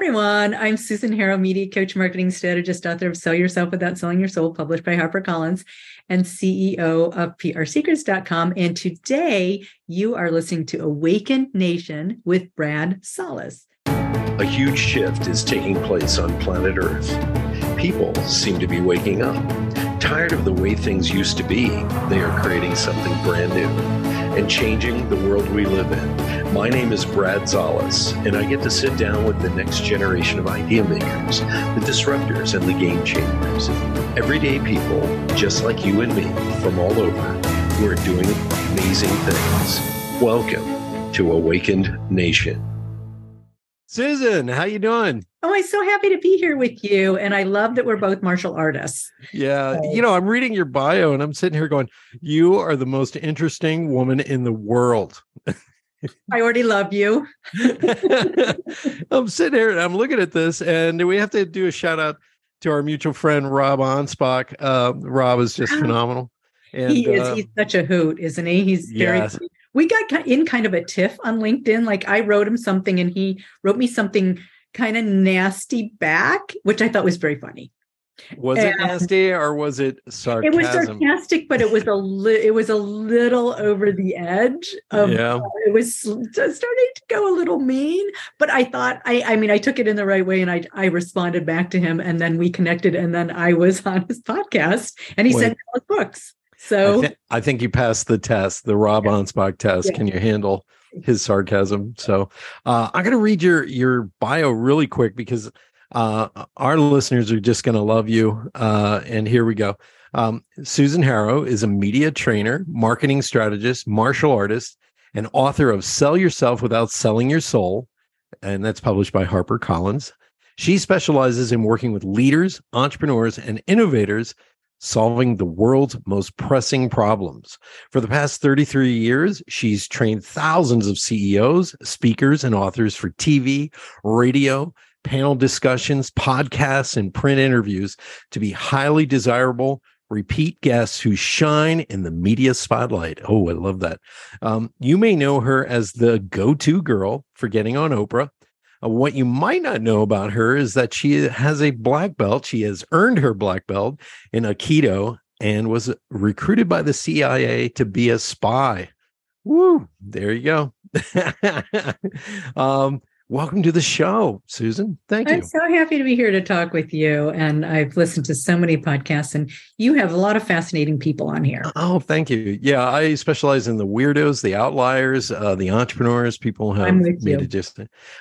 everyone. I'm Susan Harrow, media coach, marketing strategist, author of Sell Yourself Without Selling Your Soul, published by HarperCollins, and CEO of PRSecrets.com. And today you are listening to Awaken Nation with Brad Szollose. A huge shift is taking place on planet Earth. People seem to be waking up. Tired of the way things used to be, they are creating something brand new and changing the world we live in. My name is Brad Szollose, and I get to sit down with the next generation of idea makers, the disruptors, and the game changers. Everyday people, just like you and me, from all over, who are doing amazing things. Welcome to Awakened Nation. Susan, how you doing? Oh, I'm so happy to be here with you. And I love that we're both martial artists. Yeah. So. You know, I'm reading your bio and I'm sitting here going, You are the most interesting woman in the world. I already love you. I'm sitting here and I'm looking at this, and we have to do a shout out to our mutual friend Rob Anspach. Uh, Rob is just phenomenal. And, he is. Uh, he's such a hoot, isn't he? He's very yes we got in kind of a tiff on LinkedIn. Like I wrote him something and he wrote me something kind of nasty back, which I thought was very funny. Was and it nasty or was it sarcasm? It was sarcastic, but it was a li- it was a little over the edge. Of, yeah, uh, it was starting to go a little mean. But I thought I I mean I took it in the right way, and I I responded back to him, and then we connected, and then I was on his podcast, and he Wait. sent me his books. So I, th- I, think you passed the test, the Rob yeah. Test. Yeah. Can you handle his sarcasm? So uh, I'm going to read your your bio really quick because uh, our listeners are just going to love you. Uh, and here we go. Um, Susan Harrow is a media trainer, marketing strategist, martial artist, and author of Sell Yourself Without Selling Your Soul. And that's published by HarperCollins. She specializes in working with leaders, entrepreneurs, and innovators solving the world's most pressing problems. For the past 33 years, she's trained thousands of CEOs, speakers, and authors for TV, radio, panel discussions, podcasts, and print interviews to be highly desirable repeat guests who shine in the media spotlight. Oh, I love that. Um, you may know her as the go to girl for getting on Oprah uh, what you might not know about her is that she has a black belt. She has earned her black belt in Aikido and was recruited by the CIA to be a spy. Woo! There you go. um, Welcome to the show, Susan. Thank you. I'm so happy to be here to talk with you. And I've listened to so many podcasts, and you have a lot of fascinating people on here. Oh, thank you. Yeah, I specialize in the weirdos, the outliers, uh, the entrepreneurs. People have made you. it just.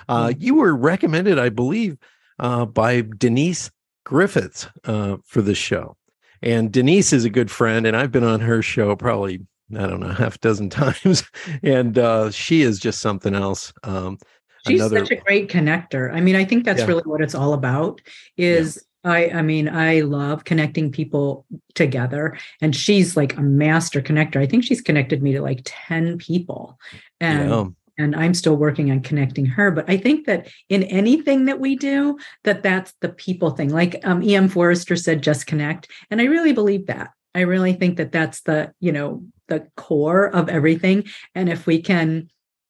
Uh, you were recommended, I believe, uh, by Denise Griffitts uh, for this show. And Denise is a good friend, and I've been on her show probably I don't know half a dozen times, and uh, she is just something else. Um, she's another... such a great connector i mean i think that's yeah. really what it's all about is yeah. i i mean i love connecting people together and she's like a master connector i think she's connected me to like 10 people and yeah. and i'm still working on connecting her but i think that in anything that we do that that's the people thing like um, em Forster said just connect and i really believe that i really think that that's the you know the core of everything and if we can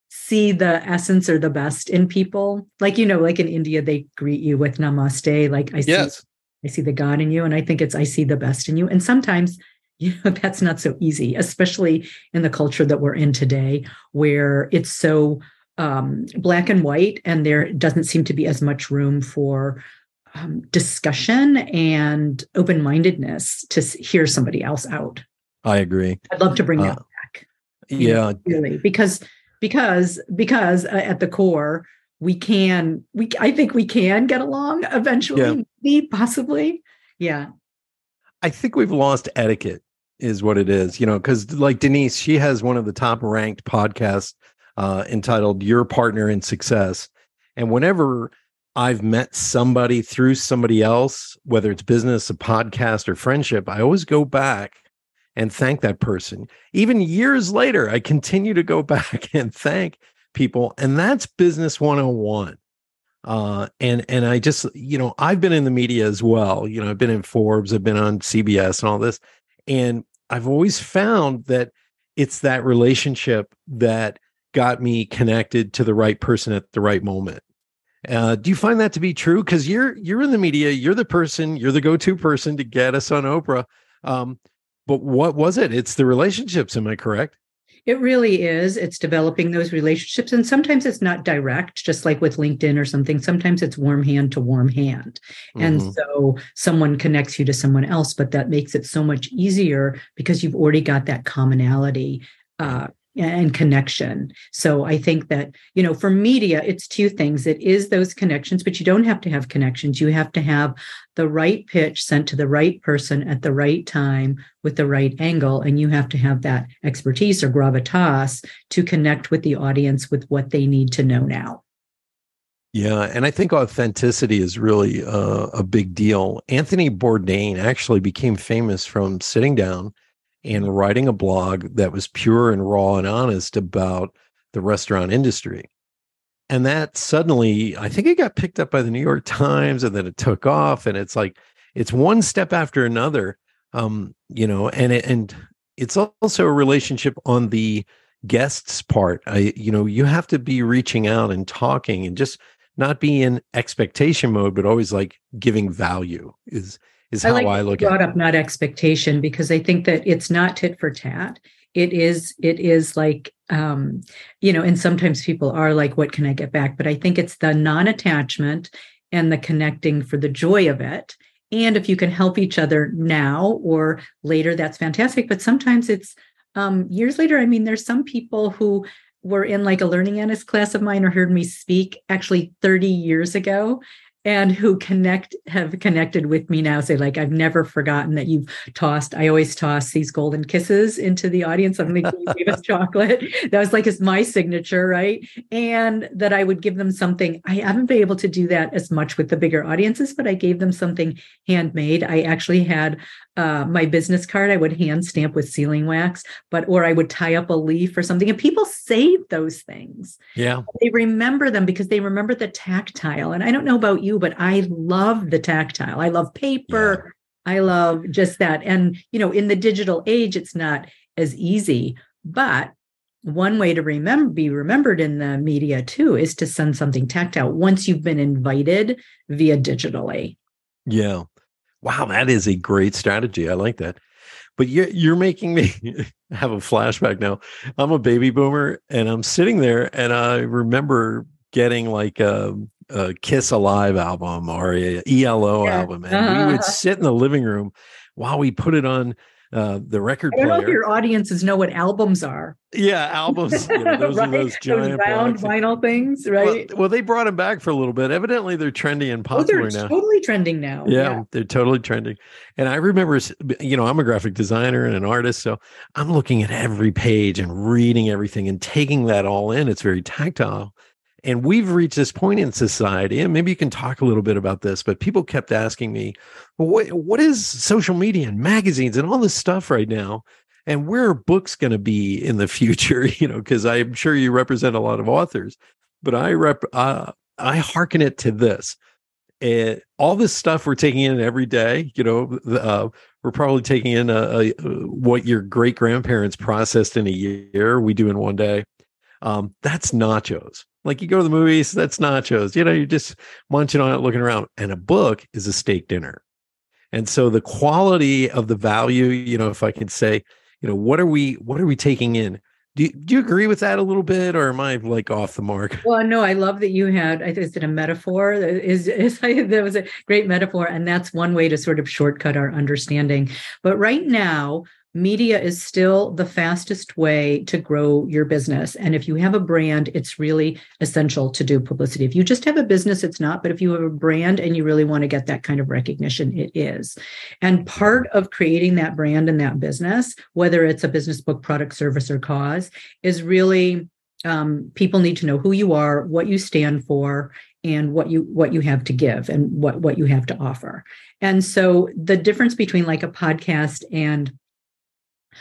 see the essence or the best in people. Like, you know, like in India, they greet you with namaste. Like I see, yes. I see the God in you. And I think it's I see the best in you. And sometimes, you know, that's not so easy, especially in the culture that we're in today, where it's so um, black and white, and there doesn't seem to be as much room for um, discussion and open mindedness to hear somebody else out. I agree. I'd love to bring uh, that back. Yeah, really, because because because uh, at the core we can we i think we can get along eventually yeah. maybe possibly. Yeah. I think we've lost etiquette is what it is you know because like denise she has one of the top ranked podcasts uh, entitled your partner in success. And whenever i've met somebody through somebody else whether it's business a podcast or friendship i always go back and thank that person. Even years later, I continue to go back and thank people. And that's business 101. Uh, and and I just you know I've been in the media as well. You know I've been in Forbes, I've been on CBS and all this, and I've always found that it's that relationship that got me connected to the right person at the right moment. Uh, do you find that to be true? Because you're you're in the media, you're the person, you're the go-to person to get us on Oprah. Um, but what was it? It's the relationships. Am I correct? It really is. It's developing those relationships. And sometimes it's not direct, just like with LinkedIn or something. Sometimes it's warm hand to warm hand. Mm-hmm. And so someone connects you to someone else, but that makes it so much easier because you've already got that commonality uh, and connection. So I think that, you know, for media, it's two things. It is those connections, but you don't have to have connections. You have to have the right pitch sent to the right person at the right time with the right angle. And you have to have that expertise or gravitas to connect with the audience with what they need to know now. Yeah, and I think authenticity is really uh, a big deal. Anthony Bourdain actually became famous from sitting down and writing a blog that was pure and raw and honest about the restaurant industry. And that suddenly, I think it got picked up by the New York Times and then it took off. And it's like, it's one step after another. Um, you know, and it, and it's also a relationship on the guest's part. I, you know, you have to be reaching out and talking and just not be in expectation mode, but always like giving value is is how I, like I look brought at up not expectation because I think that it's not tit for tat. It is it is like um, you know, and sometimes people are like, what can I get back? But I think it's the non-attachment and the connecting for the joy of it. And if you can help each other now or later, that's fantastic. But sometimes it's um, years later. I mean, there's some people who were in like a Learning Annex class of mine or heard me speak actually 30 years ago and who connect have connected with me now say like i've never forgotten that you've tossed i always toss these golden kisses into the audience. I'm like give us chocolate. That was like it's my signature right? And that i would give them something. I haven't been able to do that as much with the bigger audiences but i gave them something handmade. I actually had uh, my business card i would hand stamp with sealing wax but or i would tie up a leaf or something and people save those things. Yeah. They remember them because they remember the tactile and i don't know about you but i love the tactile. I love paper. Yeah. i love just that and you know in the digital age it's not as easy but one way to remember be remembered in the media too is to send something tactile once you've been invited via digitally. Yeah wow, that is a great strategy. I like that. But you're, you're making me have a flashback now. I'm a baby boomer and I'm sitting there and I remember getting like a, a Kiss Alive album or a ELO yeah. album. And uh-huh. we would sit in the living room while we put it on uh, the record I don't player. know if your audiences know what albums are. Yeah, albums. You know, those right? are those giant those round vinyl things, right? Well, well, they brought them back for a little bit. Evidently, they're trendy and popular oh, they're now. Totally trending now. Yeah, yeah, they're totally trending. And I remember, you know, I'm a graphic designer and an artist, so I'm looking at every page and reading everything and taking that all in. It's very tactile. And we've reached this point in society, and maybe you can talk a little bit about this, but people kept asking me, what, what is social media and magazines and all this stuff right now? And where are books going to be in the future? You know, because I'm sure you represent a lot of authors, but I rep, uh, I hearken it to this. And all this stuff we're taking in every day, you know, uh, we're probably taking in a, a, what your great grandparents processed in a year. We do in one day. Um, that's nachos. Like you go to the movies, that's nachos. You know, you're just munching on it, looking around. And a book is a steak dinner. And so the quality of the value, you know, if I could say, you know, what are we what are we taking in? Do you, do you agree with that a little bit, or am I like off the mark? Well, no, I love that you had. I think it a metaphor. Is is that was a great metaphor, and that's one way to sort of shortcut our understanding. But right now, media is still the fastest way to grow your business. And if you have a brand, it's really essential to do publicity. If you just have a business, it's not. But if you have a brand and you really want to get that kind of recognition, it is. And part of creating that brand and that business, whether it's a business book, product, service, or cause, is really um, people need to know who you are, what you stand for, and what you what you have to give and what what you have to offer. And so the difference between like a podcast and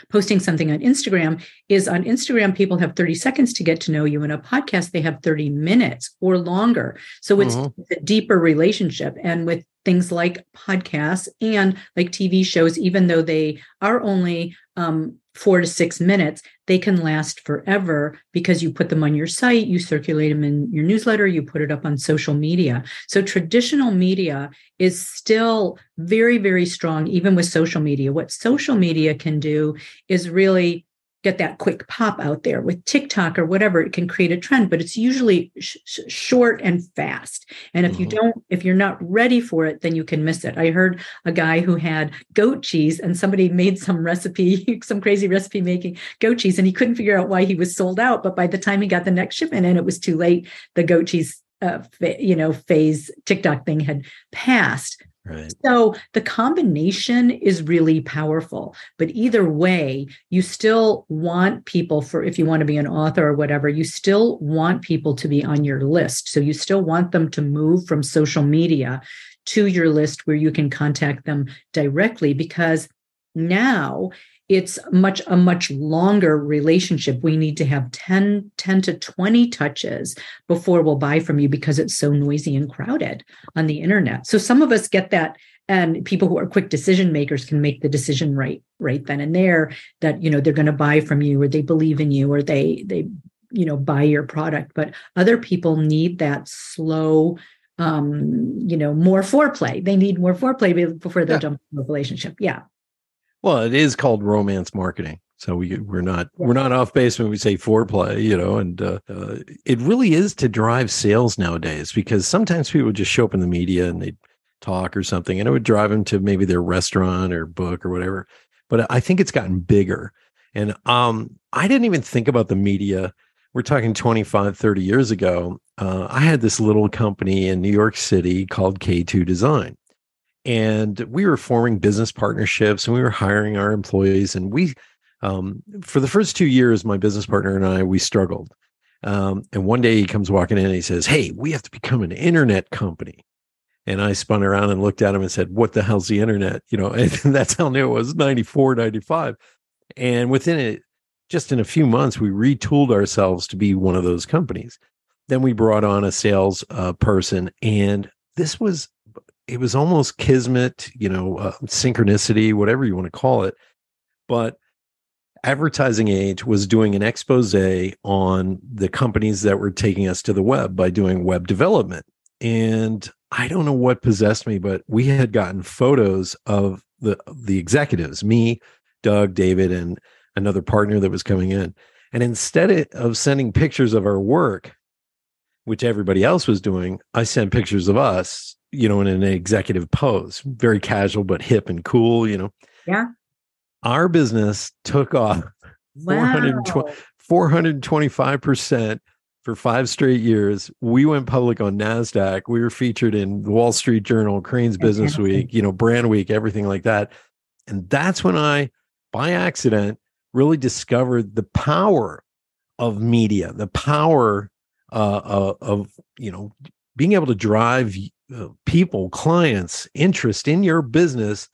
posting something on Instagram is on Instagram, people have 30 seconds to get to know you. In a podcast, they have 30 minutes or longer. So it's mm-hmm. a deeper relationship. And with things like podcasts and like TV shows, even though they are only um, four to six minutes, they can last forever because you put them on your site, you circulate them in your newsletter, you put it up on social media. So traditional media is still very, very strong, even with social media. What social media can do is really get that quick pop out there with TikTok or whatever, it can create a trend, but it's usually sh- short and fast. And if mm-hmm. you don't, if you're not ready for it, then you can miss it. I heard a guy who had goat cheese and somebody made some recipe, some crazy recipe making goat cheese, and he couldn't figure out why he was sold out. But by the time he got the next shipment and it was too late, the goat cheese uh, you know phase TikTok thing had passed. Right. So the combination is really powerful. But either way, you still want people for, if you want to be an author or whatever, you still want people to be on your list. So you still want them to move from social media to your list where you can contact them directly because now it's much a much longer relationship. We need to have 10 10 to 20 touches before we'll buy from you because it's so noisy and crowded on the internet. So some of us get that and people who are quick decision makers can make the decision right right then and there that you know they're going to buy from you or they believe in you or they they you know buy your product. But other people need that slow um you know more foreplay. They need more foreplay before they yeah. jump into a relationship. Yeah well, it is called romance marketing. So we we're not we're not off base when we say foreplay, you know, and uh, uh, it really is to drive sales nowadays because sometimes people just show up in the media and they talk or something, and it would drive them to maybe their restaurant or book or whatever. But I think it's gotten bigger, and um, I didn't even think about the media. We're talking 25, 30 years ago. Uh, I had this little company in New York City called K2 Design and we were forming business partnerships and we were hiring our employees. And we um, for the first two years my business partner and i we struggled. Um, and one day he comes walking in and he says hey we have to become an internet company. And i spun around and looked at him and said what the hell's the internet? You know and that's how new it was 94 95 and within it just in a few months we retooled ourselves to be one of those companies. Then we brought on a sales uh, person and this was it was almost kismet, you know, uh, synchronicity, whatever you want to call it. But Advertising Age was doing an expose on the companies that were taking us to the web by doing web development. And I don't know what possessed me, but we had gotten photos of the the executives, me, Doug, David, and another partner that was coming in. And instead of sending pictures of our work, which everybody else was doing, I sent pictures of us you know, in an executive pose, very casual but hip and cool, you know. Yeah. Our business took off wow. 425% for five straight years. We went public on NASDAQ. We were featured in the Wall Street Journal, Crain's Business Week, you know, Brand Week, everything like that. And that's when I, by accident, really discovered the power of media, the power uh, uh of, you know, being able to drive people, clients, interest in your business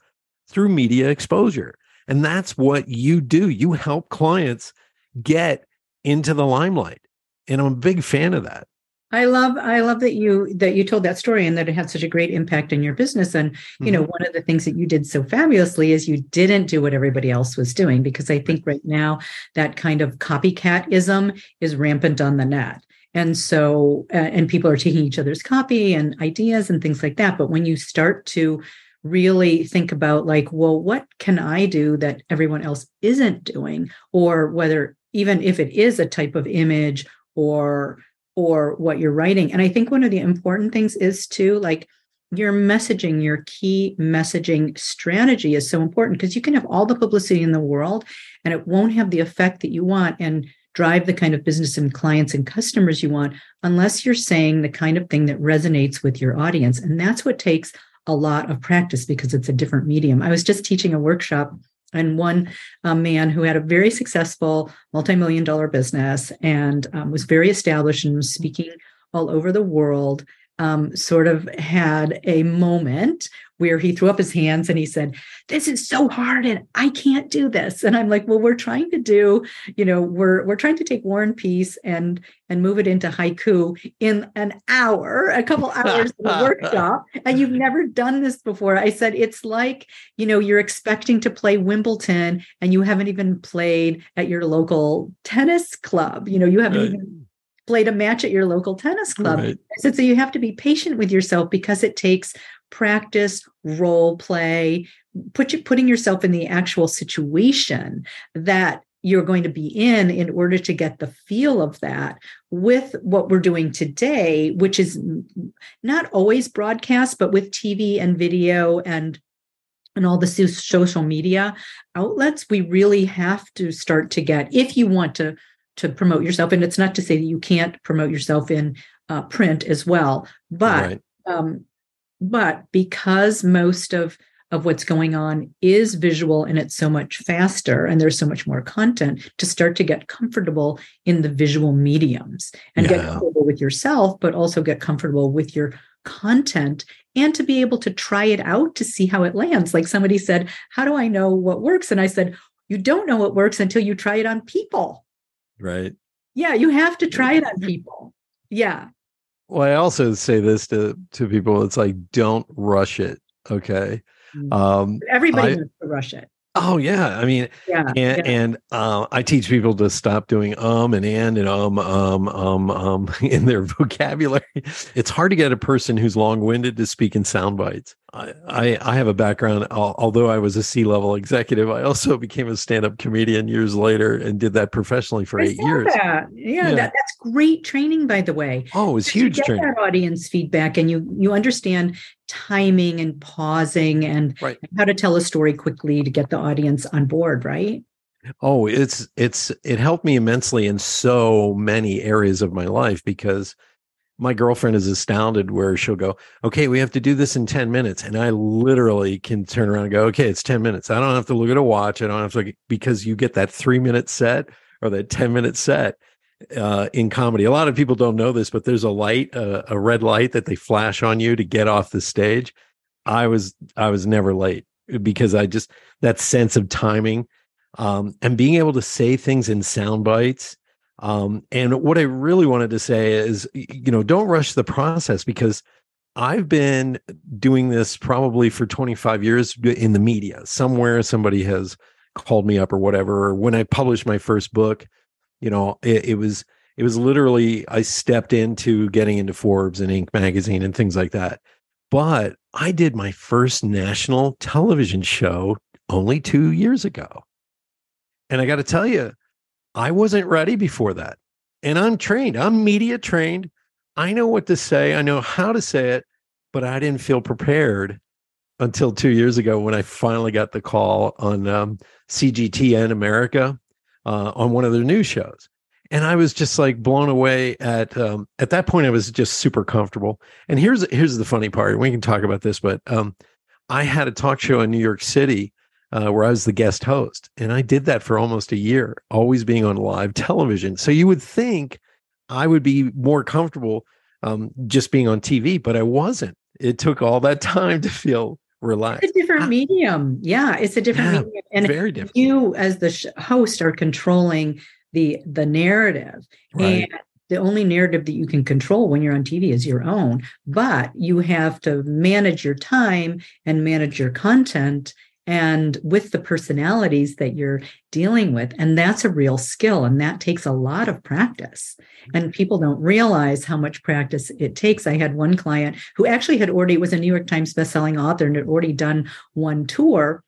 through media exposure. And that's what you do. You help clients get into the limelight. And I'm a big fan of that. I love I love that you that you told that story and that it had such a great impact in your business. And you mm-hmm. know, one of the things that you did so fabulously is you didn't do what everybody else was doing because I think right now that kind of copycatism is rampant on the net and so uh, and people are taking each other's copy and ideas and things like that. But when you start to really think about like well what can i do that everyone else isn't doing? Or whether even if it is a type of image or or what you're writing. And i think one of the important things is to like your messaging your key messaging strategy is so important because you can have all the publicity in the world and it won't have the effect that you want. And drive the kind of business and clients and customers you want unless you're saying the kind of thing that resonates with your audience. And that's what takes a lot of practice because it's a different medium. I was just teaching a workshop and one um, man who had a very successful multi-million dollar business and um, was very established and was speaking all over the world um, sort of had a moment where he threw up his hands and he said, This is so hard and I can't do this. And I'm like, Well, we're trying to do, you know, we're we're trying to take War and Peace and and move it into haiku in an hour, a couple hours in the workshop. And you've never done this before. I said, It's like, you know, you're expecting to play Wimbledon and you haven't even played at your local tennis club. You know, you haven't right. even played a match at your local tennis club. Right. I said, so you have to be patient with yourself because it takes practice, role play, put you putting yourself in the actual situation that you're going to be in in order to get the feel of that with what we're doing today which is not always broadcast but with TV and video and and all the social media outlets we really have to start to get if you want to to promote yourself and it's not to say that you can't promote yourself in uh, print as well but right. um, but because most of of what's going on is visual and it's so much faster and there's so much more content to start to get comfortable in the visual mediums and yeah. get comfortable with yourself but also get comfortable with your content and to be able to try it out to see how it lands like somebody said how do i know what works and i said you don't know what works until you try it on people right yeah you have to try it on people yeah well i also say this to to people it's like don't rush it okay mm. um everybody I, wants to rush it Oh yeah, I mean, yeah, and, yeah. and uh, I teach people to stop doing um and and and um um um um in their vocabulary. It's hard to get a person who's long-winded to speak in sound bites. I, I, have a background, although I was a C level executive, I also became a stand up comedian years later and did that professionally for I eight years. That. Yeah, yeah. That, that's great training, by the way. Oh, it was huge you get training. Audience feedback, and you you understand timing and pausing and right. how to tell a story quickly to get the audience on board, right? Oh, it's it's it helped me immensely in so many areas of my life because my girlfriend is astounded where she'll go, okay, we have to do this in 10 minutes. And I literally can turn around and go, okay, it's 10 minutes. I don't have to look at a watch. I don't have to, because you get that three minute set or that 10 minute set uh, in comedy. A lot of people don't know this, but there's a light, uh, a red light that they flash on you to get off the stage. I was, I was never late because I just, that sense of timing um, and being able to say things in sound bites um, and what I really wanted to say is, you know, don't rush the process because I've been doing this probably for 25 years in the media. Somewhere somebody has called me up or whatever. Or when I published my first book, you know, it, it was it was literally I stepped into getting into Forbes and Inc. magazine and things like that. But I did my first national television show only two years ago. And I got to tell you, I wasn't ready before that. And I'm trained, I'm media trained. I know what to say, I know how to say it, but I didn't feel prepared until two years ago when I finally got the call on um, CGTN America uh, on one of their news shows. And I was just like blown away at um, at that point. I was just super comfortable. And here's here's the funny part. We can talk about this, but um, I had a talk show in New York City uh, where I was the guest host. And I did that for almost a year, always being on live television. So you would think I would be more comfortable um, just being on TV, but I wasn't. It took all that time to feel relaxed. It's a different medium. Yeah, it's a different yeah, medium. And very different. You, as the host, are controlling the the narrative. Right. And the only narrative that you can control when you're on TV is your own, but you have to manage your time and manage your content and with the personalities that you're dealing with. And that's a real skill. And that takes a lot of practice. And mm-hmm. people don't realize how much practice it takes. I had one client who actually had already was a New York Times bestselling author and had already done one tour.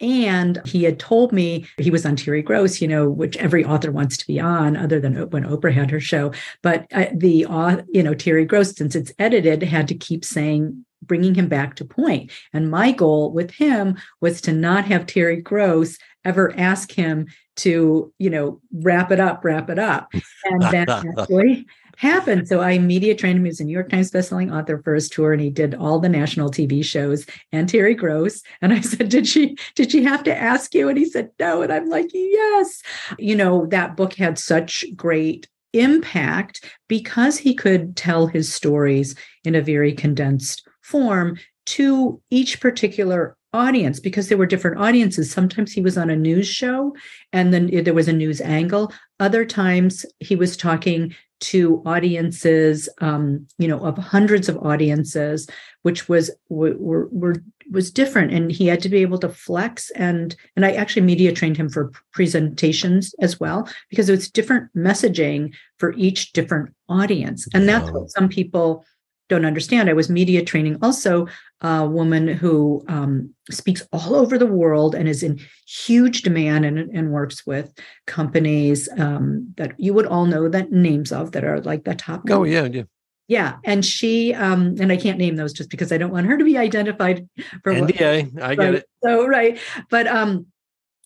And he had told me he was on Terry Gross, you know, which every author wants to be on, other than when Oprah had her show. But uh, the, you know, Terry Gross, since it's edited, had to keep saying bringing him back to point. And my goal with him was to not have Terry Gross ever ask him to, you know, wrap it up, wrap it up. And that actually happened. So I media trained him. He was a New York Times bestselling author for his tour, and he did all the national TV shows and Terry Gross. And I said, Did she did she have to ask you? And he said, No. And I'm like, Yes. You know, that book had such great impact because he could tell his stories in a very condensed form to each particular audience because there were different audiences. Sometimes he was on a news show and then there was a news angle. Other times he was talking to audiences, um, you know, of hundreds of audiences, which was were, were was different, and he had to be able to flex. and And I actually media trained him for presentations as well because it's different messaging for each different audience, and that's what some people don't understand. I was media training also a woman who um, speaks all over the world and is in huge demand and, and works with companies um, that you would all know the names of that are like the top. Oh yeah, yeah. Yeah, and she um, and I can't name those just because I don't want her to be identified for NDA. What, I get it. So right, but um,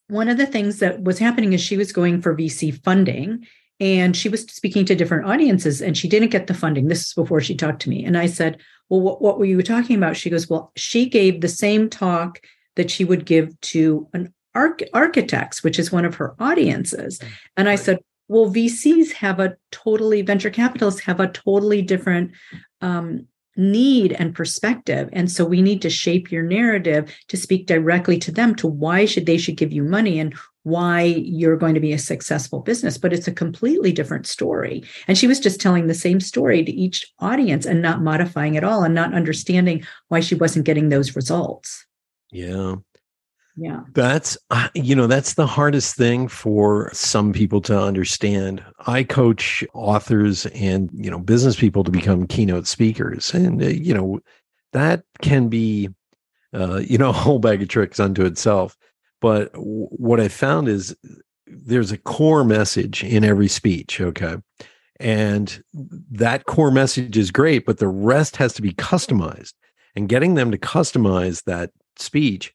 one of the things that was happening is she was going for VC funding, and she was speaking to different audiences and she didn't get the funding. This is before she talked to me. And i said well what, what were you talking about? She goes well she gave the same talk that she would give to an arch- architects which is one of her audiences. And i said well vcs have a totally venture capitalists have a totally different um, need and perspective. And so we need to shape your narrative to speak directly to them to why should they should give you money and why you're going to be a successful business but it's a completely different story. And she was just telling the same story to each audience and not modifying at all and not understanding why she wasn't getting those results. Yeah. Yeah. That's uh, you know that's the hardest thing for some people to understand. I coach authors and you know business people to become keynote speakers. And uh, you know that can be uh, you know a whole bag of tricks unto itself but w- what I found is there's a core message in every speech. Okay. And that core message is great, but the rest has to be customized. And getting them to customize that speech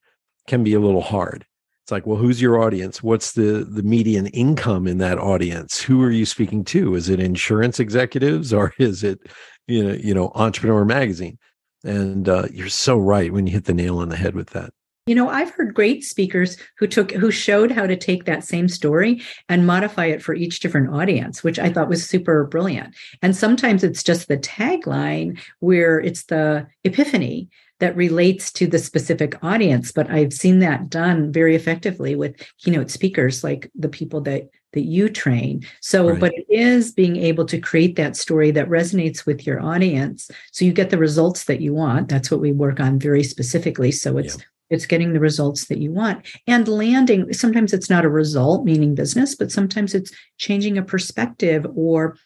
can be a little hard. It's like, well, who's your audience? What's the the median income in that audience? Who are you speaking to? Is it insurance executives or is it, you know, you know, Entrepreneur Magazine? And uh, you're so right when you hit the nail on the head with that. You know, I've heard great speakers who took who showed how to take that same story and modify it for each different audience, which I thought was super brilliant. And sometimes it's just the tagline where it's the epiphany that relates to the specific audience, but I've seen that done very effectively with keynote speakers like the people that that you train. So, right. but it is being able to create that story that resonates with your audience so you get the results that you want. That's what we work on very specifically. So it's yeah it's getting the results that you want. And landing sometimes it's not a result meaning business but sometimes it's changing a perspective or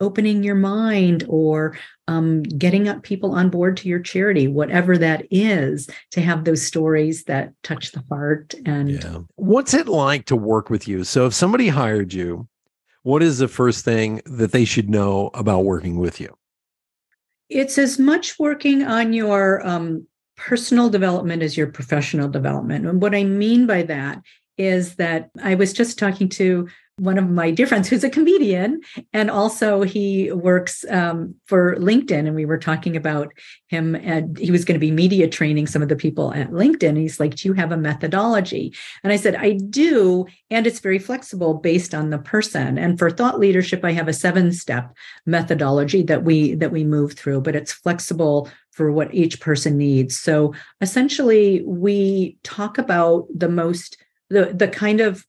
opening your mind or um, getting up people on board to your charity whatever that is to have those stories that touch the heart and yeah. what's it like to work with you? So if somebody hired you what is the first thing that they should know about working with you? It's as much working on your um, personal development is your professional development. And what I mean by that is that I was just talking to one of my dear friends who's a comedian and also he works um, for linkedin and we were talking about him and he was going to be media training some of the people at linkedin he's like do you have a methodology and i said i do and it's very flexible based on the person and for thought leadership i have a seven step methodology that we that we move through but it's flexible for what each person needs. So essentially we talk about the most the the kind of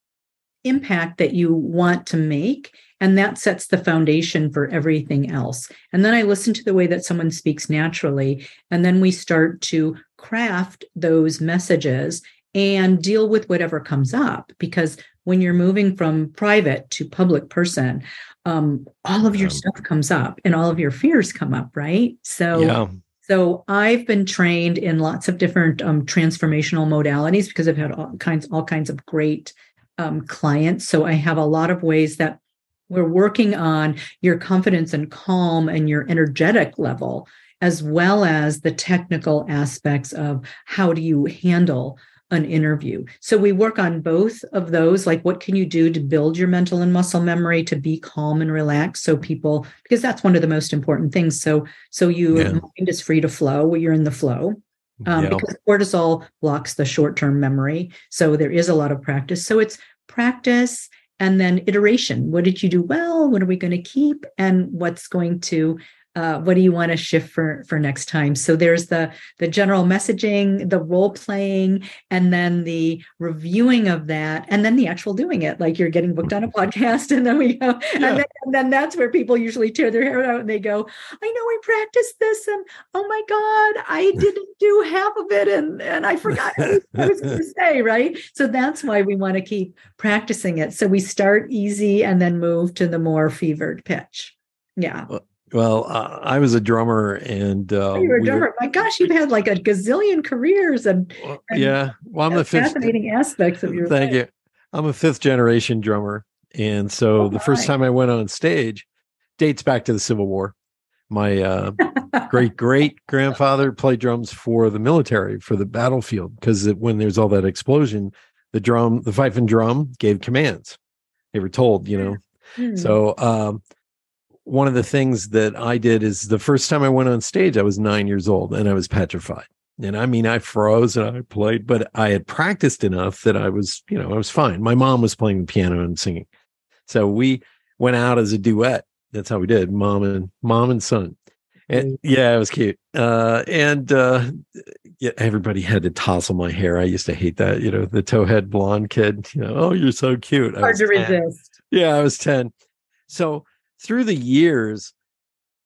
impact that you want to make and that sets the foundation for everything else. And then i listen to the way that someone speaks naturally and then we start to craft those messages and deal with whatever comes up. Because when you're moving from private to public person um, all of your stuff comes up and all of your fears come up right? So yeah. So I've been trained in lots of different um, transformational modalities because I've had all kinds all kinds of great um, clients. So I have a lot of ways that we're working on your confidence and calm and your energetic level, as well as the technical aspects of how do you handle an interview. So we work on both of those. Like, what can you do to build your mental and muscle memory to be calm and relaxed? So people, because that's one of the most important things. So, so your yeah. mind is free to flow. When you're in the flow um, yeah. because cortisol blocks the short term memory. So there is a lot of practice. So it's practice and then iteration what did you do well what are we going to keep and what's going to uh, what do you want to shift for for next time? So there's the the general messaging the role playing and then the reviewing of that and then the actual doing it like you're getting booked on a podcast and then we go yeah. and, then, and then that's where people usually tear their hair out and they go i know I practiced this and oh my god i didn't do half of it and and i forgot what i was going to say right? So that's why we want to keep practicing it. So we start easy and then move to the more fevered pitch. Yeah. Well, well, uh, I was a drummer, and uh, oh, you were a drummer. We My gosh, you've had like a gazillion careers, and, and yeah, well, I'm the fifth fascinating aspects of your. Thank life. you. I'm a fifth generation drummer, and so oh, the first time I went on stage dates back to the Civil War. My uh, great great grandfather played drums for the military for the battlefield because when there's all that explosion, the drum, the fife and drum gave commands. They were told, you know. Mm-hmm. So um, one of the things that I did is the first time I went on stage, I was nine years old and I was petrified. And I mean, I froze and I played, but I had practiced enough that I was, you know, I was fine. My mom was playing the piano and singing. So we went out as a duet. That's how we did, mom and mom and son. And yeah, it was cute. Uh, and uh, yeah, everybody had to tousle my hair. I used to hate that, you know, the towhead blonde kid. You know, oh, you're so cute. Hard to 10. resist. Yeah, I was ten. So through the years,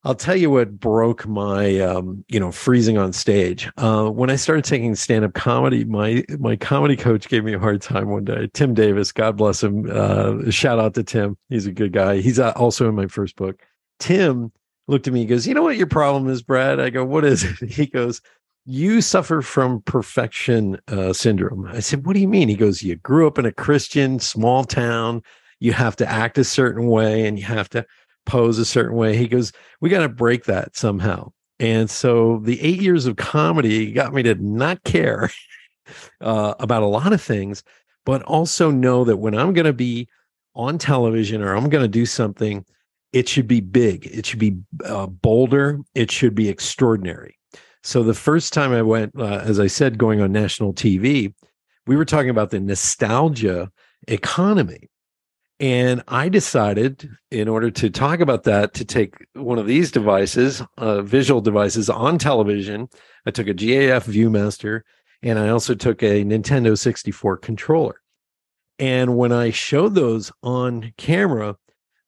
I'll tell you what broke my, um, you know, freezing on stage. Uh, when I started taking stand-up comedy, my my comedy coach gave me a hard time one day. Tim Davis, God bless him. Uh, shout out to Tim. He's a good guy. He's uh, also in my first book. Tim looked at me. He goes, "You know what your problem is, Brad?" I go, "What is it?" He goes, "You suffer from perfection uh, syndrome." I said, "What do you mean?" He goes, "You grew up in a Christian small town. You have to act a certain way, and you have to." Pose a certain way. He goes, We got to break that somehow. And so the eight years of comedy got me to not care uh, about a lot of things, but also know that when I'm going to be on television or I'm going to do something, it should be big, it should be uh, bolder, it should be extraordinary. So the first time I went, uh, as I said, going on national TV, we were talking about the nostalgia economy. And I decided, in order to talk about that, to take one of these devices, uh, visual devices on television. I took a GAF Viewmaster and I also took a Nintendo 64 controller. And when I showed those on camera,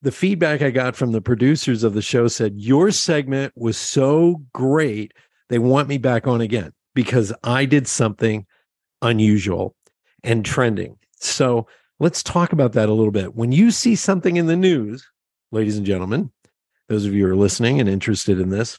the feedback I got from the producers of the show said, Your segment was so great. They want me back on again because I did something unusual and trending. So Let's talk about that a little bit. When you see something in the news, ladies and gentlemen, those of you who are listening and interested in this,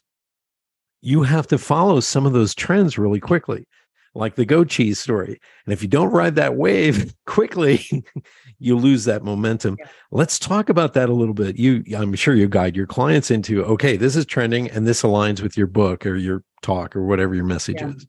you have to follow some of those trends really quickly, like the goat cheese story. And if you don't ride that wave quickly, you lose that momentum. Yeah. Let's talk about that a little bit. You, I'm sure you guide your clients into, okay, this is trending and this aligns with your book or your talk or whatever your message yeah. is.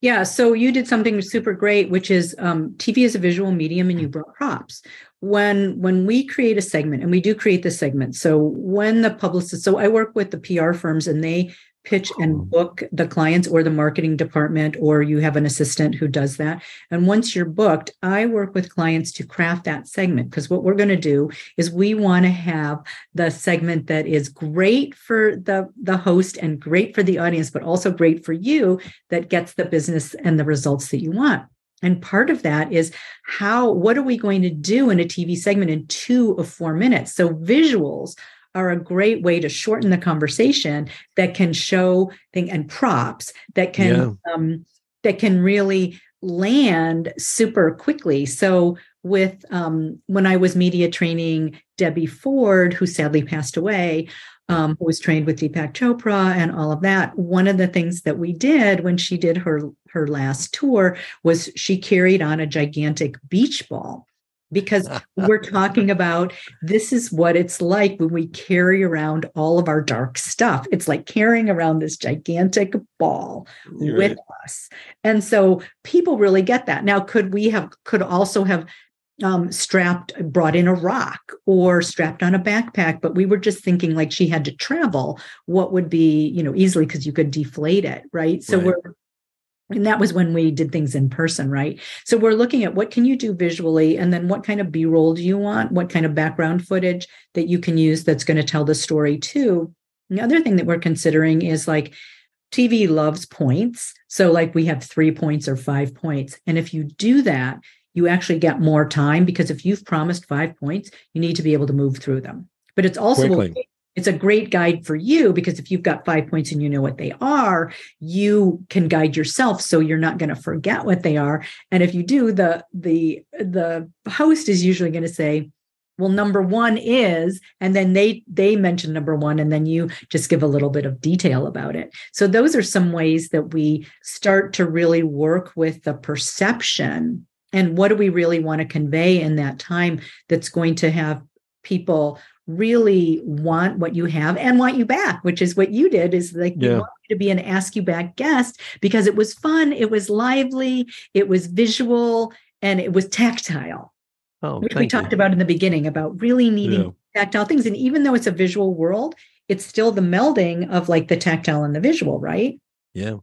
Yeah, so you did something super great, which is um, TV is a visual medium, and you brought props. When when we create a segment, and we do create the segment, so when the publicist, so I work with the PR firms, and they pitch and uh-huh. book the clients or the marketing department, or you have an assistant who does that. And once you're booked, I work with clients to craft that segment because what we're going to do is we want to have the segment that is great for the, the host and great for the audience, but also great for you that gets the business and the results that you want. And part of that is how, what are we going to do in a TV segment in two of four minutes? So visuals are a great way to shorten the conversation that can show thing and props that can yeah. um, that can really land super quickly. So with um, when I was media training Debbie Ford, who sadly passed away, um, who was trained with Deepak Chopra and all of that. One of the things that we did when she did her her last tour was she carried on a gigantic beach ball because we're talking about this is what it's like when we carry around all of our dark stuff. It's like carrying around this gigantic ball You're with right. us. And so people really get that. Now, could we have, could also have um, strapped, brought in a rock or strapped on a backpack, but we were just thinking like she had to travel. What would be, you know, easily because you could deflate it, right? So right. we're and that was when we did things in person right? So we're looking at what can you do visually and then what kind of b-roll do you want? What kind of background footage that you can use that's going to tell the story too? The other thing that we're considering is like tv loves points. So like we have three points or five points. And if you do that you actually get more time because if you've promised five points you need to be able to move through them. But it's also Quickly it's a great guide for you because if you've got five points and you know what they are, you can guide yourself so you're not going to forget what they are. And if you do, the the the host is usually going to say, well number one is and then they they mention number one and then you just give a little bit of detail about it so those are some ways that we start to really work with the perception and what do we really want to convey in that time that's going to have people really want what you have and want you back, which is what you did, is like yeah. want to be an ask you back guest because it was fun, it was lively, it was visual, and it was tactile. Oh, which we you. talked about in the beginning about really needing yeah. tactile things. And even though it's a visual world, it's still the melding of like the tactile and the visual, right? Yeah.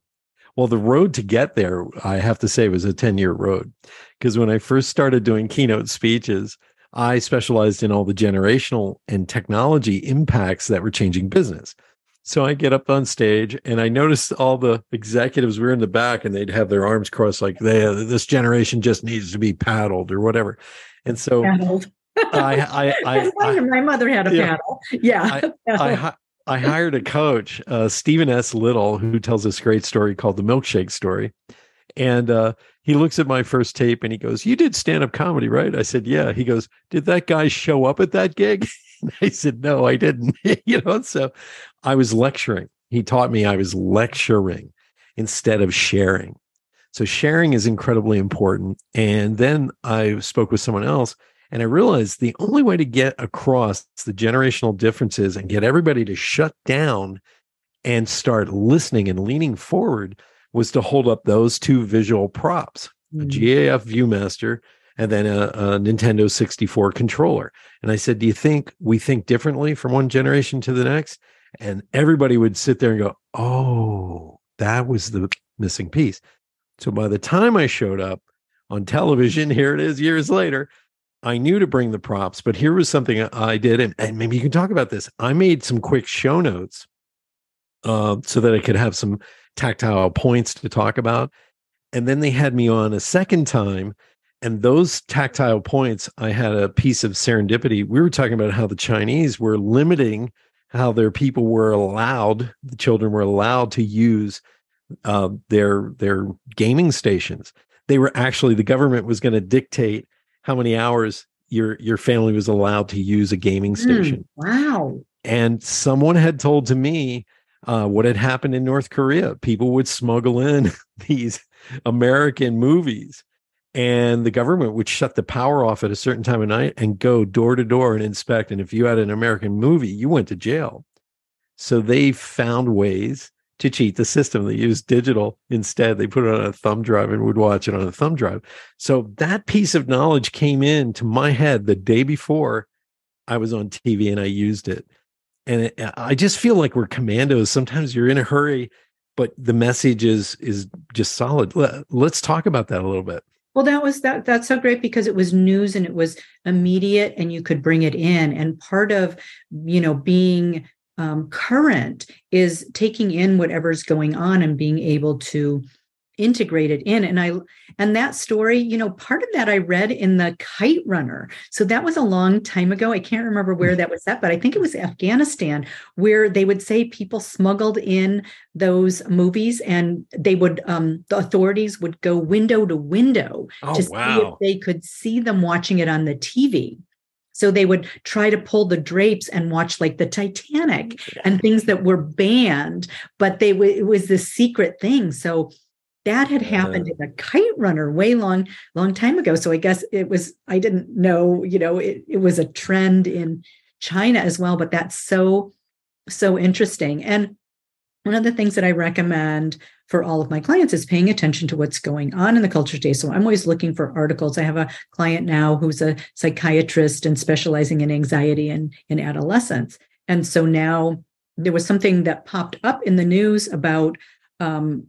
Well, the road to get there, I have to say, was a 10 year road. Because when I first started doing keynote speeches, I specialized in all the generational and technology impacts that were changing business. So I get up on stage and I noticed all the executives were in the back and they'd have their arms crossed like they this generation just needs to be paddled or whatever. And so paddled. I, I, I, I, my mother had a yeah, paddle. Yeah. I, I, hired a coach, uh, Stephen S. Little, who tells this great story called the milkshake story. And uh, he looks at my first tape and he goes, You did stand up comedy, right? I said, Yeah. He goes, Did that guy show up at that gig? I said, No, I didn't. you know, so I was lecturing. He taught me I was lecturing instead of sharing. So sharing is incredibly important. And then I spoke with someone else and I realized the only way to get across the generational differences and get everybody to shut down and start listening and leaning forward was to hold up those two visual props mm-hmm. a GAF Viewmaster and then a, a, Nintendo 64 controller. And I said, Do you think we think differently from one generation to the next? And everybody would sit there and go, Oh, that was the missing piece. So by the time I showed up on television, here it is years later, I knew to bring the props, but here was something I did. And, and maybe you can talk about this. I made some quick show notes uh, so that I could have some tactile points to talk about. And then they had me on a second time. And those tactile points, I had a piece of serendipity. We were talking about how the Chinese were limiting how their people were allowed, the children were allowed to use uh, their their gaming stations. They were actually the government was going to dictate how many hours your your family was allowed to use a gaming hmm, station. Mm, wow! And someone had told to me uh, what had happened in North Korea. People would smuggle in these American movies, and the government would shut the power off at a certain time of night and go door to door and inspect. And if you had an American movie, you went to jail. So they found ways to cheat the system. They used digital instead. They put it on a thumb drive and would watch it on a thumb drive. So that piece of knowledge came into my head the day before I was on TV and I used it and it, I just feel like we're commandos. Sometimes you're in a hurry, but the message is is just solid. Let, let's talk about that a little bit. Well, that was that that's so great because it was news and it was immediate and you could bring it in. And part of, you know, being um, current is taking in whatever's going on and being able to integrated in and i and that story you know part of that i read in the kite runner. So that was a long time ago. I can't remember where that was at but i think it was afghanistan where they would say people smuggled in those movies and they would um the authorities would go window to window oh, to wow. see if they could see them watching it on the tv so they would try to pull the drapes and watch like the Titanic and things that were banned, but they w- it was this secret thing. So that had happened in a kite runner way long long time ago. So i guess it was i didn't know you know it, it was a trend in china as well but that's so so interesting. And one of the things that i recommend for all of my clients is paying attention to what's going on in the culture today. So i'm always looking for articles. I have a client now who's a psychiatrist and specializing in anxiety and in adolescence. And so now there was something that popped up in the news about um,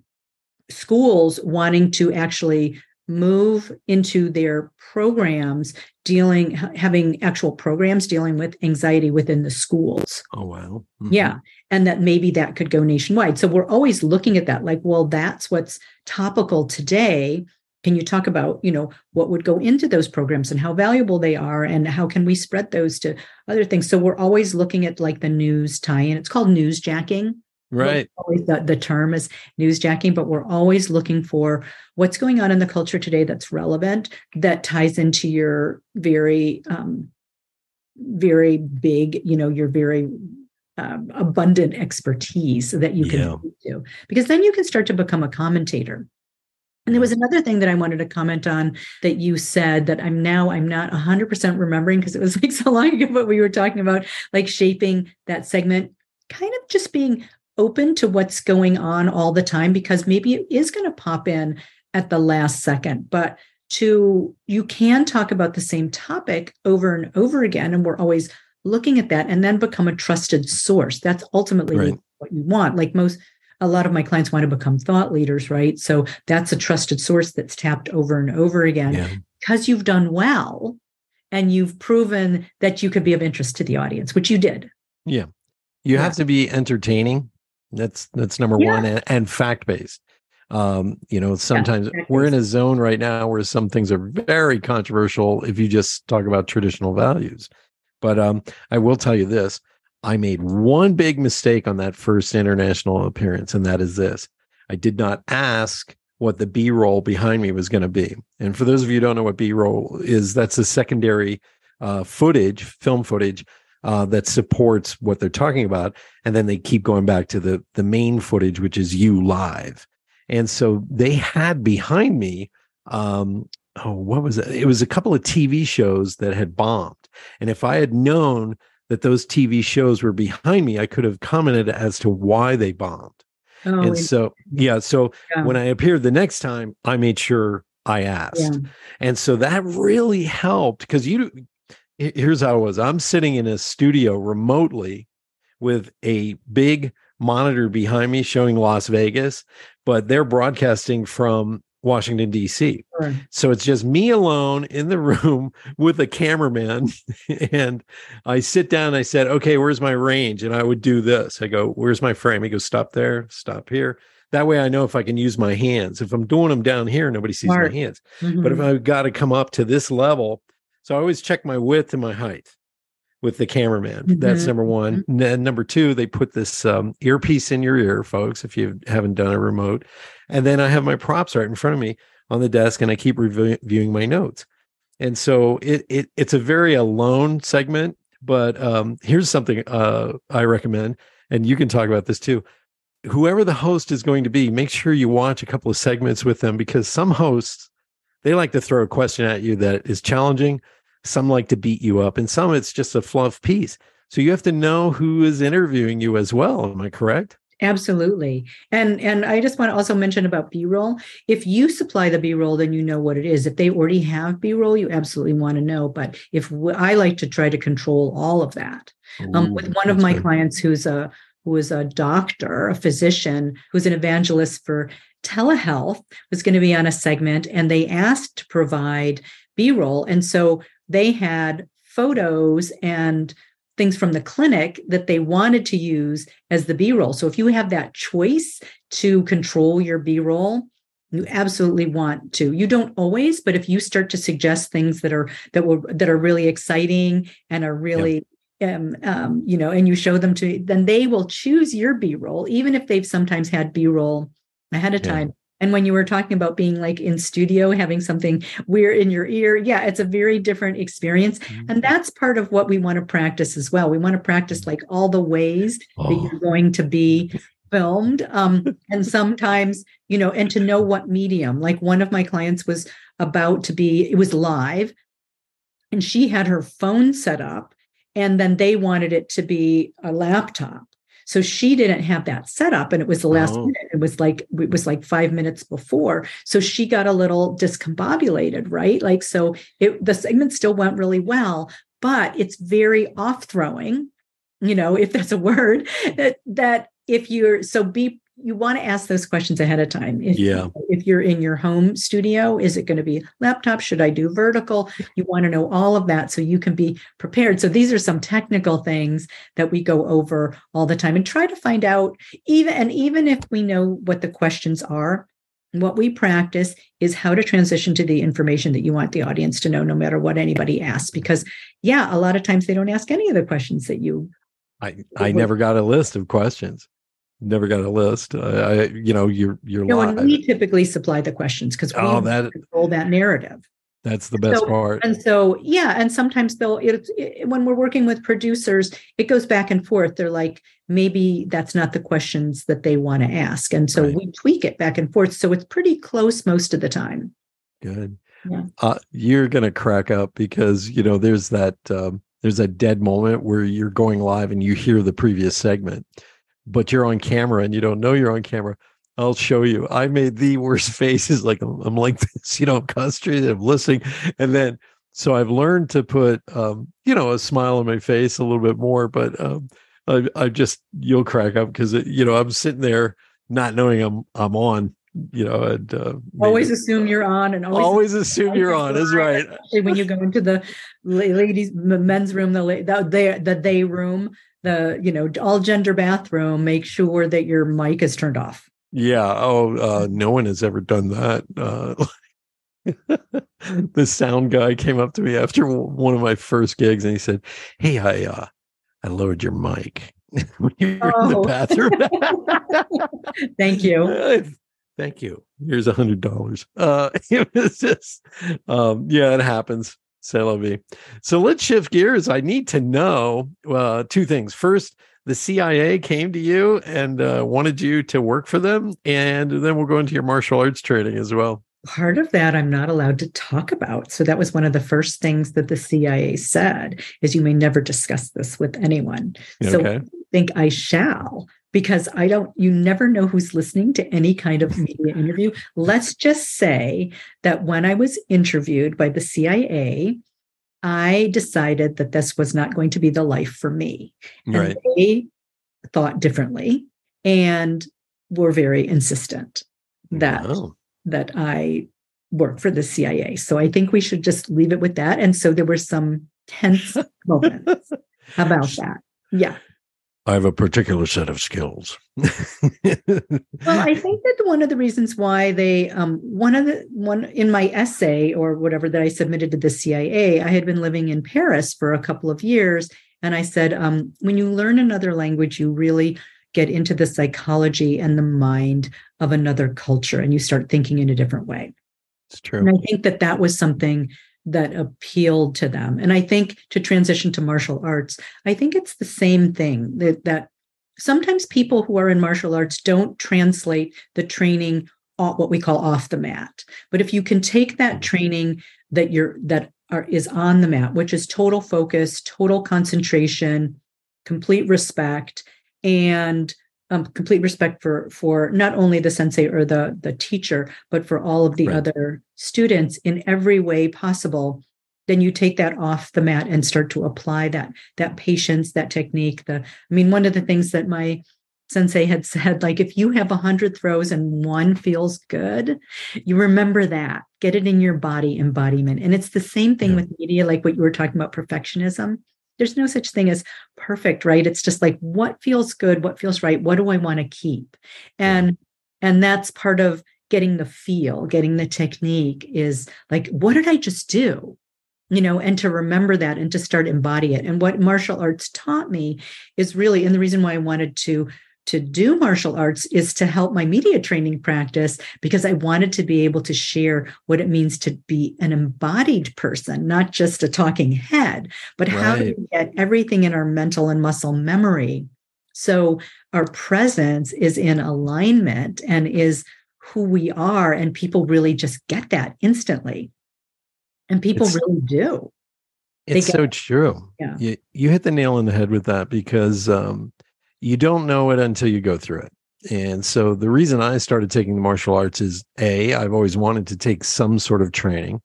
schools wanting to actually move into their programs dealing having actual programs dealing with anxiety within the schools. Oh wow. Mm-hmm. yeah and that maybe that could go nationwide. So we're always looking at that like well that's what's topical today. Can you talk about you know what would go into those programs and how valuable they are and how can we spread those to other things? So we're always looking at like the news tie-in. It's called newsjacking Right. The, the term is newsjacking, but we're always looking for what's going on in the culture today that's relevant, that ties into your very, um, very big, you know, your very um, abundant expertise that you can yeah. do, because then you can start to become a commentator. And there was another thing that I wanted to comment on that you said that I'm now I'm not 100% remembering because it was like so long ago but we were talking about like shaping that segment kind of just being open to what's going on all the time because maybe it is going to pop in at the last second. But to you can talk about the same topic over and over again and we're always looking at that and then become a trusted source. That's ultimately right. what you want. Like most a lot of my clients want to become thought leaders right? So that's a trusted source that's tapped over and over again. Yeah. because you've done well and you've proven that you could be of interest to the audience which you did. Yeah. You yeah. have to be entertaining that's that's number yeah. one, and, and fact based. Um, you know, sometimes yeah, we're in a zone right now where some things are very controversial if you just talk about traditional values. But um, I will tell you this: I made one big mistake on that first international appearance, and that is this: I did not ask what the B roll behind me was going to be. And for those of you who don't know what B roll is, that's a secondary uh, footage, film footage uh, that supports what they're talking about, and then they keep going back to the the main footage, which is you live. And so they had behind me, um, oh, what was it? It was a couple of TV shows that had bombed, and if I had known that those TV shows were behind me, I could have commented as to why they bombed. Oh, and so, yeah. So yeah. when I appeared the next time, I made sure I asked. Yeah. And so that really helped because you here's how it was. I'm sitting in a studio remotely with a big monitor behind me showing las vegas but they're broadcasting from washington d.c sure. so it's just me alone in the room with a cameraman and i sit down and i said okay where's my range? And i would do this. I go where's my frame? He goes stop there stop here. That way i know if i can use my hands. If i'm doing them down here nobody sees Smart. my hands. Mm-hmm. but if i've got to come up to this level so I always check my width and my height with the cameraman. Mm-hmm. That's number one. Mm-hmm. And number two, they put this um, earpiece in your ear, folks, if you haven't done a remote. And then I have my props right in front of me on the desk and I keep reviewing my notes. And so it, it it's a very alone segment, but um, here's something uh, I recommend, and you can talk about this too. Whoever the host is going to be, make sure you watch a couple of segments with them because some hosts they like to throw a question at you that is challenging some like to beat you up, and some it's just a fluff piece. So you have to know who is interviewing you as well. Am I correct? Absolutely. And and I just want to also mention about B-roll. If you supply the B-roll, then you know what it is. If they already have B-roll, you absolutely want to know. But if w- I like to try to control all of that. Ooh, um, with one of my good. clients who's a who is a doctor, a physician, who's an evangelist for telehealth, was going to be on a segment, and they asked to provide B-roll. And so they had photos and things from the clinic that they wanted to use as the b-roll. So if you have that choice to control your b-roll you absolutely want to. You don't always but if you start to suggest things that are that will that are really exciting and are really um, um, you know and you show them to then they will choose your b-roll even if they've sometimes had b-roll ahead of time and when you were talking about being like in studio, having something weird in your ear, yeah, it's a very different experience. Mm-hmm. And that's part of what we want to practice as well. We want to practice like all the ways oh. that you're going to be filmed. Um, and sometimes, you know, and to know what medium. Like one of my clients was about to be, it was live, and she had her phone set up, and then they wanted it to be a laptop. So she didn't have that set up and it was the last oh. minute. It was like it was like 5 minutes before. So she got a little discombobulated, right? Like so it the segment still went really well, but it's very off throwing, you know, if that's a word, that that if you're so be you want to ask those questions ahead of time. If, yeah. If you're in your home studio, is it going to be laptop? Should I do vertical? You want to know all of that so you can be prepared. So these are some technical things that we go over all the time and try to find out even and even if we know what the questions are, what we practice is how to transition to the information that you want the audience to know no matter what anybody asks because yeah, a lot of times they don't ask any of the questions that you I I never got a list of questions never got a list. Uh, I, you know, you're you're. No, and we typically supply the questions because we oh, that, control that narrative. That's the best so, part. And so, yeah, and sometimes they'll. It, it, when we're working with producers, it goes back and forth. They're like, maybe that's not the questions that they want to ask, and so right. we tweak it back and forth. So it's pretty close most of the time. Good. Yeah. Uh, you're gonna crack up because you know there's that um, there's a dead moment where you're going live and you hear the previous segment but you're on camera and you don't know you're on camera. I'll show you. I made the worst faces. Like I'm, I'm like this, you know, I'm concentrated, I'm listening. And then, so I've learned to put, um, you know, a smile on my face a little bit more, but, um, I, I just, you'll crack up because, you know, I'm sitting there not knowing I'm, I'm on, you know, and, uh, always assume you're on and always, always assume you're on is right. when you go into the ladies, men's room, the, the, they, the they room, the you know all gender bathroom make sure that your mic is turned off. Yeah oh uh, no one has ever done that uh, the sound guy came up to me after one of my first gigs and he said hey i uh i lowered your mic when you were oh. in the oh. bathroom. Thank you. Thank you. Here's a hundred dollars. Uh it was just um yeah it happens C'est So let's shift gears. I need to know uh, two things. First, the CIA came to you and uh, wanted you to work for them, and then we'll go into your martial arts training as well. Part of that I'm not allowed to talk about. So that was one of the first things that the CIA said is you may never discuss this with anyone. Okay. So I think I shall because I don't, you never know who's listening to any kind of media interview. Let's just say that when I was interviewed by the CIA, I decided that this was not going to be the life for me. And right. they thought differently and were very insistent that wow. that I work for the CIA. So I think we should just leave it with that. And so there were some tense moments about that. Yeah. I have a particular set of skills. well, I think that one of the reasons why they, um, one of the one in my essay or whatever that I submitted to the CIA, I had been living in Paris for a couple of years, and I said, um, when you learn another language, you really get into the psychology and the mind of another culture, and you start thinking in a different way. It's true. And I think that that was something that appealed to them. And I think to transition to martial arts, I think it's the same thing that, that sometimes people who are in martial arts don't translate the training what we call off the mat. But if you can take that mm-hmm. training that you're that are, is on the mat, which is total focus, total concentration, complete respect, and um, complete respect for for not only the sensei or the the teacher but for all of the right. other students in every way possible then you take that off the mat and start to apply that that patience that technique the i mean one of the things that my sensei had said like if you have a hundred throws and one feels good you remember that get it in your body embodiment and it's the same thing yeah. with media like what you were talking about perfectionism there's no such thing as perfect right? It's just like what feels good what feels right what do i want to keep and and that's part of getting the feel getting the technique is like what did i just do? You know and to remember that and to start embody it. And what martial arts taught me is really and the reason why i wanted to to do martial arts is to help my media training practice because I wanted to be able to share what it means to be an embodied person, not just a talking head, but right. how do we get everything in our mental and muscle memory? So our presence is in alignment and is who we are and people really just get that instantly. And people it's, really do. It's so true. Yeah. You, you hit the nail on the head with that because um you don't know it until you go through it. And so the reason I started taking the martial arts is A, I've always wanted to take some sort of training.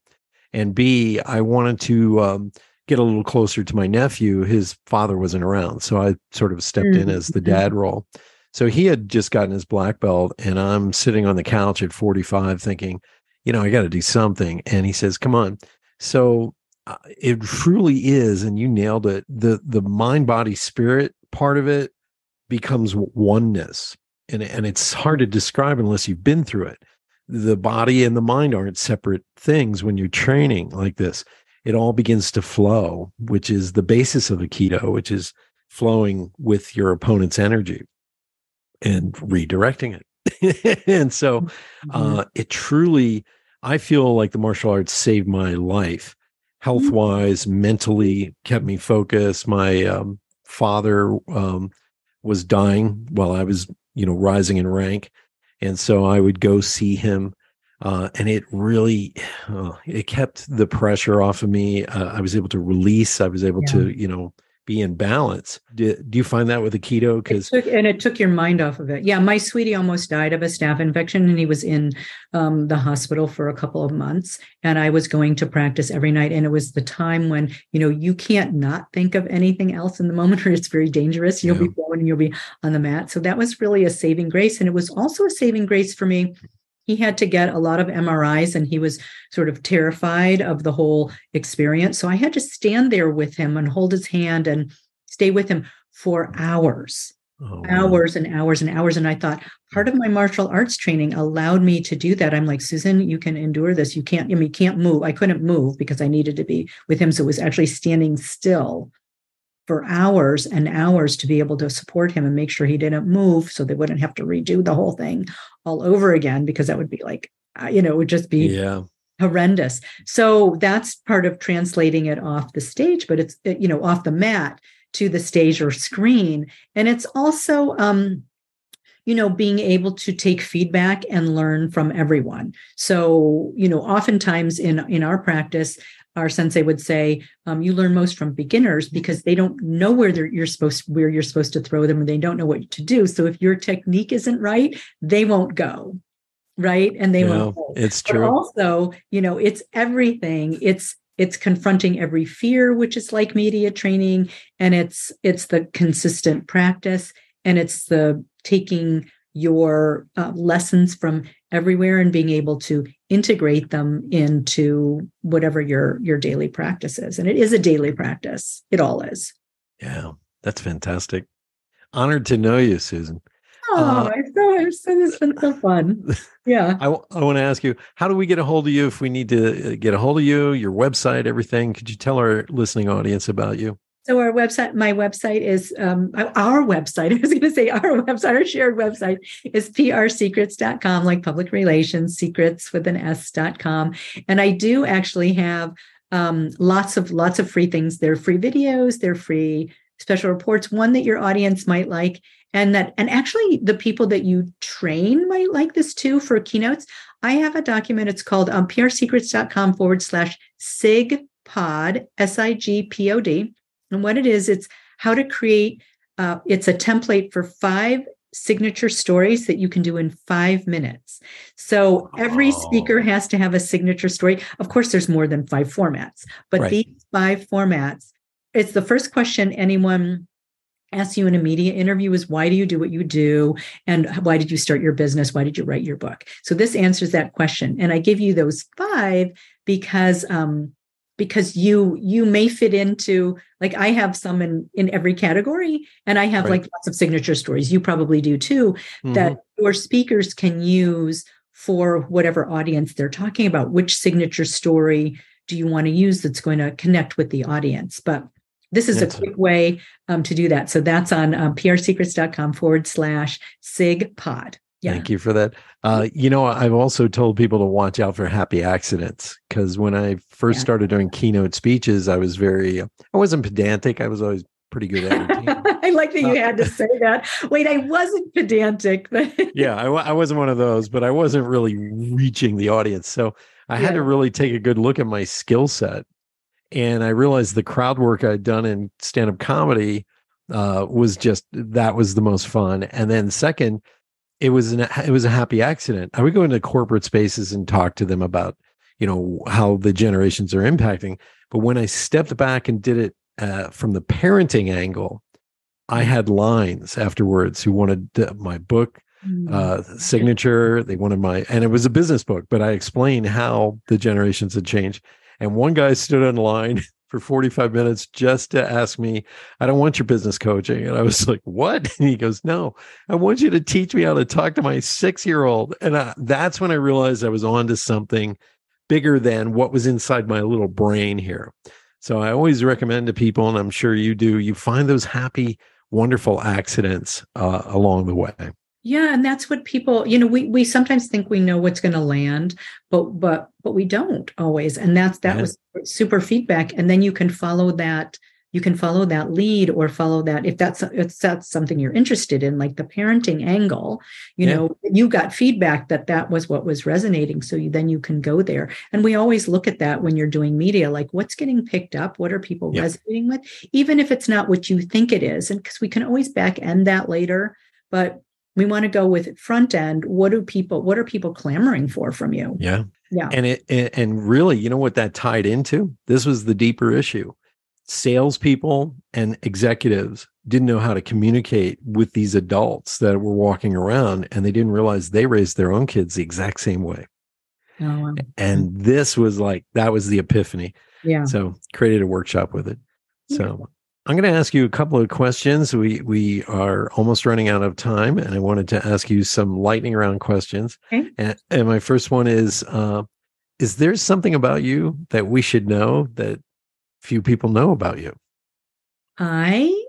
And B, I wanted to um, get a little closer to my nephew. His father wasn't around. So I sort of stepped in as the mm-hmm. dad role. So he had just gotten his black belt, and I'm sitting on the couch at 45 thinking, you know, I got to do something. And he says, come on. So uh, it truly is, and you nailed it. The the mind, body, spirit part of it becomes oneness. And, and it's hard to describe unless you've been through it. The body and the mind aren't separate things when you're training like this. It all begins to flow, which is the basis of Aikido, which is flowing with your opponent's energy and redirecting it. and so mm-hmm. uh, it truly, I feel like the martial arts saved my life health wise, mm-hmm. mentally, kept me focused. My um, father um, was dying while I was, you know, rising in rank. And so I would go see him. Uh, and it really, uh, it kept the pressure off of me. Uh, I was able to release. I was able yeah. to, you know, be in balance. Do, do you find that with the Aikido? Because and it took your mind off of it. Yeah, my sweetie almost died of a staph infection, and he was in um, the hospital for a couple of months. And I was going to practice every night, and it was the time when you know you can't not think of anything else in the moment, where it's very dangerous. You'll yeah. be going and you'll be on the mat. So that was really a saving grace, and it was also a saving grace for me he had to get a lot of MRIs and he was sort of terrified of the whole experience. So I had to stand there with him and hold his hand and stay with him for hours, oh, hours and hours and hours. And I thought part of my martial arts training allowed me to do that. I'm like, Susan, you can endure this. You can't, I mean, you can't move. I couldn't move because I needed to be with him. So it was actually standing still for hours and hours to be able to support him and make sure he didn't move so they wouldn't have to redo the whole thing all over again because that would be like uh, you know it would just be yeah. horrendous. So that's part of translating it off the stage but it's you know off the mat to the stage or screen. And it's also um you know being able to take feedback and learn from everyone. So you know oftentimes in in our practice our sensei would say um, you learn most from beginners because they don't know where you're supposed where you're supposed to throw them and they don't know what to do. So if your technique isn't right they won't go right? And they won't go. it's true. but also you know it's everything. It's it's confronting every fear which is like media training and it's it's the consistent practice and it's the taking your uh, lessons from everywhere and being able to integrate them into whatever your your daily practice is. And it is a daily practice. It all is. Yeah that's fantastic. Honored to know you susan. Oh uh, so, so it's been so fun. Yeah. I, I want to ask you how do we get a hold of you if we need to uh, get a hold of you your website everything? Could you tell our listening audience about you so our website, my website is um, our website. I was going to say our website, our shared website is prsecrets.com, like public relations, secrets with an S.com. And I do actually have um, lots of lots of free things. They're free videos, they're free special reports, one that your audience might like. And that, and actually the people that you train might like this too for keynotes. I have a document. It's called um, prsecrets.com forward slash SIGPOD, S I G P O D and what it is, it's how to create, uh, it's a template for five signature stories that you can do in five minutes. So every oh. speaker has to have a signature story. Of course, there's more than five formats, but right. these five formats, it's the first question anyone asks you in a media interview is why do you do what you do and why did you start your business why did you write your book so this answers that question and i give you those five because um, because you you may fit into like i have some in in every category and i have right. like lots of signature stories. You probably do too mm-hmm. that your speakers can use for whatever audience they're talking about. Which signature story do you want to use that's going to connect with the audience? But this is that's a quick way um, to do that. So that's on um, prsecrets.com forward slash sig pod yeah. Thank you for that. Uh, you know, I've also told people to watch out for happy accidents because when I first yeah. started doing keynote speeches, I was very, I wasn't pedantic. I was always pretty good at it. I like that you uh, had to say that. Wait, I wasn't pedantic. yeah, I, I, wasn't one of those, but I wasn't really reaching the audience. So I yeah. had to really take a good look at my skill set. And I realized the crowd work I'd done in stand up comedy uh, was just, that was the most fun. And then, second, it was an it was a happy accident. I would go into corporate spaces and talk to them about you know how the generations are impacting. But when I stepped back and did it uh, from the parenting angle, I had lines afterwards who wanted my book Mm. uh, signature. They wanted my, and it was a business book, but I explained how the generations had changed. And one guy stood in line for 45 minutes just to ask me, I don't want your business coaching. And I was like, what? And he goes, no, I want you to teach me how to talk to my six year old. And I, that's when I realized I was on to something bigger than what was inside my little brain here. So I always recommend to people, and I'm sure you do, you find those happy, wonderful accidents uh, along the way. Yeah, and that's what people, you know, we we sometimes think we know what's going to land, but but but we don't always. And that's that Yeah. was super feedback. And then you can follow that, you can follow that lead or follow that if that's if that's something you're interested in, like the parenting angle. You Yeah. know, you got feedback that that was what was resonating, so you, then you can go there. And we always look at that when you're doing media, like what's getting picked up, what are people Yeah. resonating with, even if it's not what you think it is, and because we can always back end that later, but we want to go with front end what do people what are people clamoring for from you Yeah. yeah And it and, really, you know what that tied into? This was the deeper issue. Salespeople and executives didn't know how to communicate with these adults that were walking around, and they didn't realize they raised their own kids the exact same way. Oh. And this was like that was the epiphany. yeah So created a workshop with it. So I'm going to ask you a couple of questions. We we are almost running out of time, and I wanted to ask you some lightning round questions. Okay. And, and my first one is: uh, Is there something about you that we should know that few people know about you? i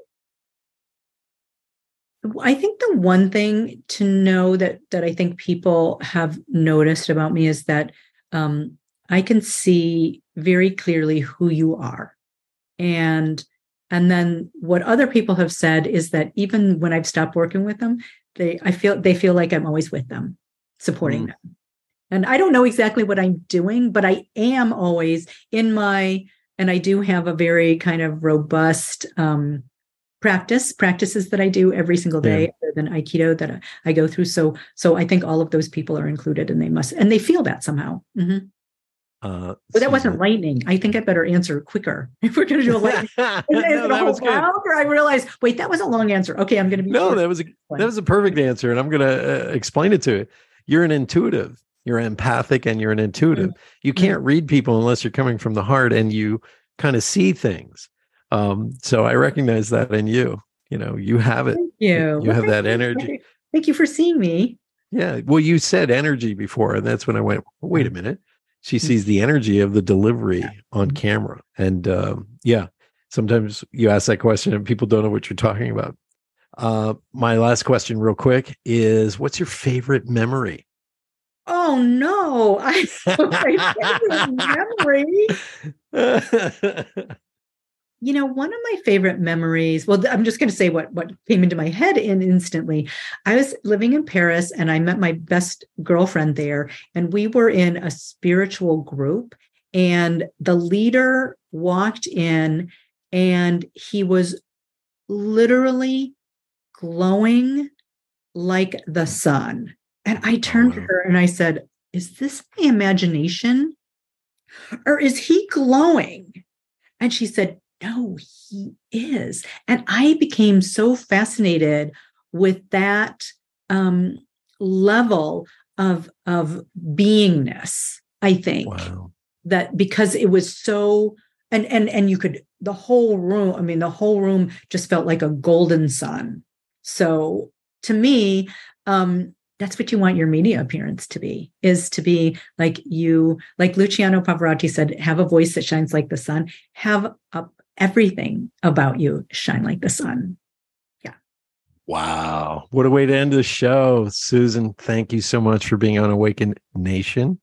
i think the one thing to know that that i think people have noticed about me is that um i can see very clearly who you are and and then what other people have said is that even when i've stopped working with them they i feel they feel like i'm always with them supporting Mm. them and i don't know exactly what i'm doing but i am always in my and i do have a very kind of robust um practice practices that i do every single day other than aikido that I, I go through so so i think all of those people are included and they must and they feel that somehow Mhm. Uh, but that wasn't lightning i think i better answer quicker if we're going to do a lightning no, that was good. or I realized, wait, that was a long answer. Okay, I'm going to be No, that was a that was a perfect answer, and I'm going to uh, explain it to you. You're an intuitive. You're empathic, and you're an intuitive. You can't read people unless you're coming from the heart, and you kind of see things. Um, so I recognize that in you. You know, you have it. Thank you. You have that energy. Thank you for seeing me. Yeah. Well, you said energy before, and that's when I went. Wait a Mm-hmm. minute. She sees the energy of the delivery on camera, and um, yeah. Sometimes you ask that question, and people don't know what you're talking about. Uh, my last question, real quick, is: What's your favorite memory? Oh no, I my favorite memory. You know, one of my favorite memories. Well, I'm just going to say what what came into my head in instantly. I was living in Paris, and I met my best girlfriend there, and we were in a spiritual group. And the leader walked in, and he was literally glowing like the sun. And I turned to her and I said, Is this my imagination? Or is he glowing? And she said, No, he is. And I became so fascinated with that um, level of, of beingness, I think wow. that because it was so and and and you could the whole room i mean the whole room just felt like a golden sun so to me um that's what you want your media appearance to be is to be like you like luciano pavarotti said have a voice that shines like the sun have a, everything about you shine like the sun Yeah. Wow. What a way to end the show. Susan, thank you so much for being on Awakened Nation.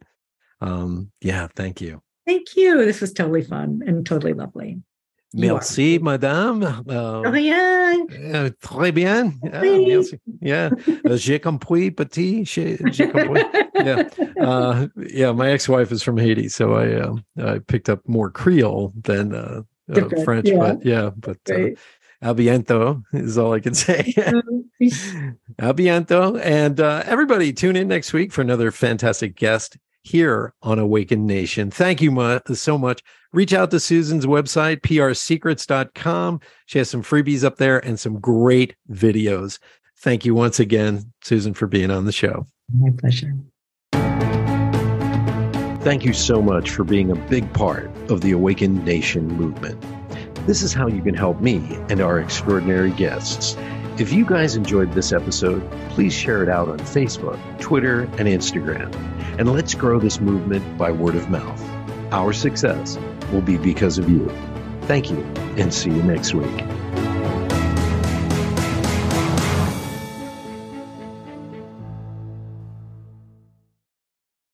Um, yeah, thank you. thank you this was totally fun and totally lovely. Merci, madame. Uh, Rien. euh, très bien. Ah, merci. Yeah. Uh, J'ai compris, petit. J'ai j'ai compris. Yeah. Uh, yeah, my ex-wife is from Haiti, so I um, I picked up more Creole than uh, uh, French, yeah. but yeah, but uh, Great. a biento is all I can say. A biento. And uh, everybody, tune in next week for another fantastic guest here on Awakened Nation. Thank you mu- so much. Reach out to Susan's website, prsecrets.com. She has some freebies up there and some great videos. Thank you once again, Susan, for being on the show. My pleasure. Thank you so much for being a big part of the Awakened Nation movement. This is how you can help me and our extraordinary guests. If you guys enjoyed this episode, please share it out on Facebook, Twitter, and Instagram. And let's grow this movement by word of mouth. Our success will be because of you. Thank you, and see you next week.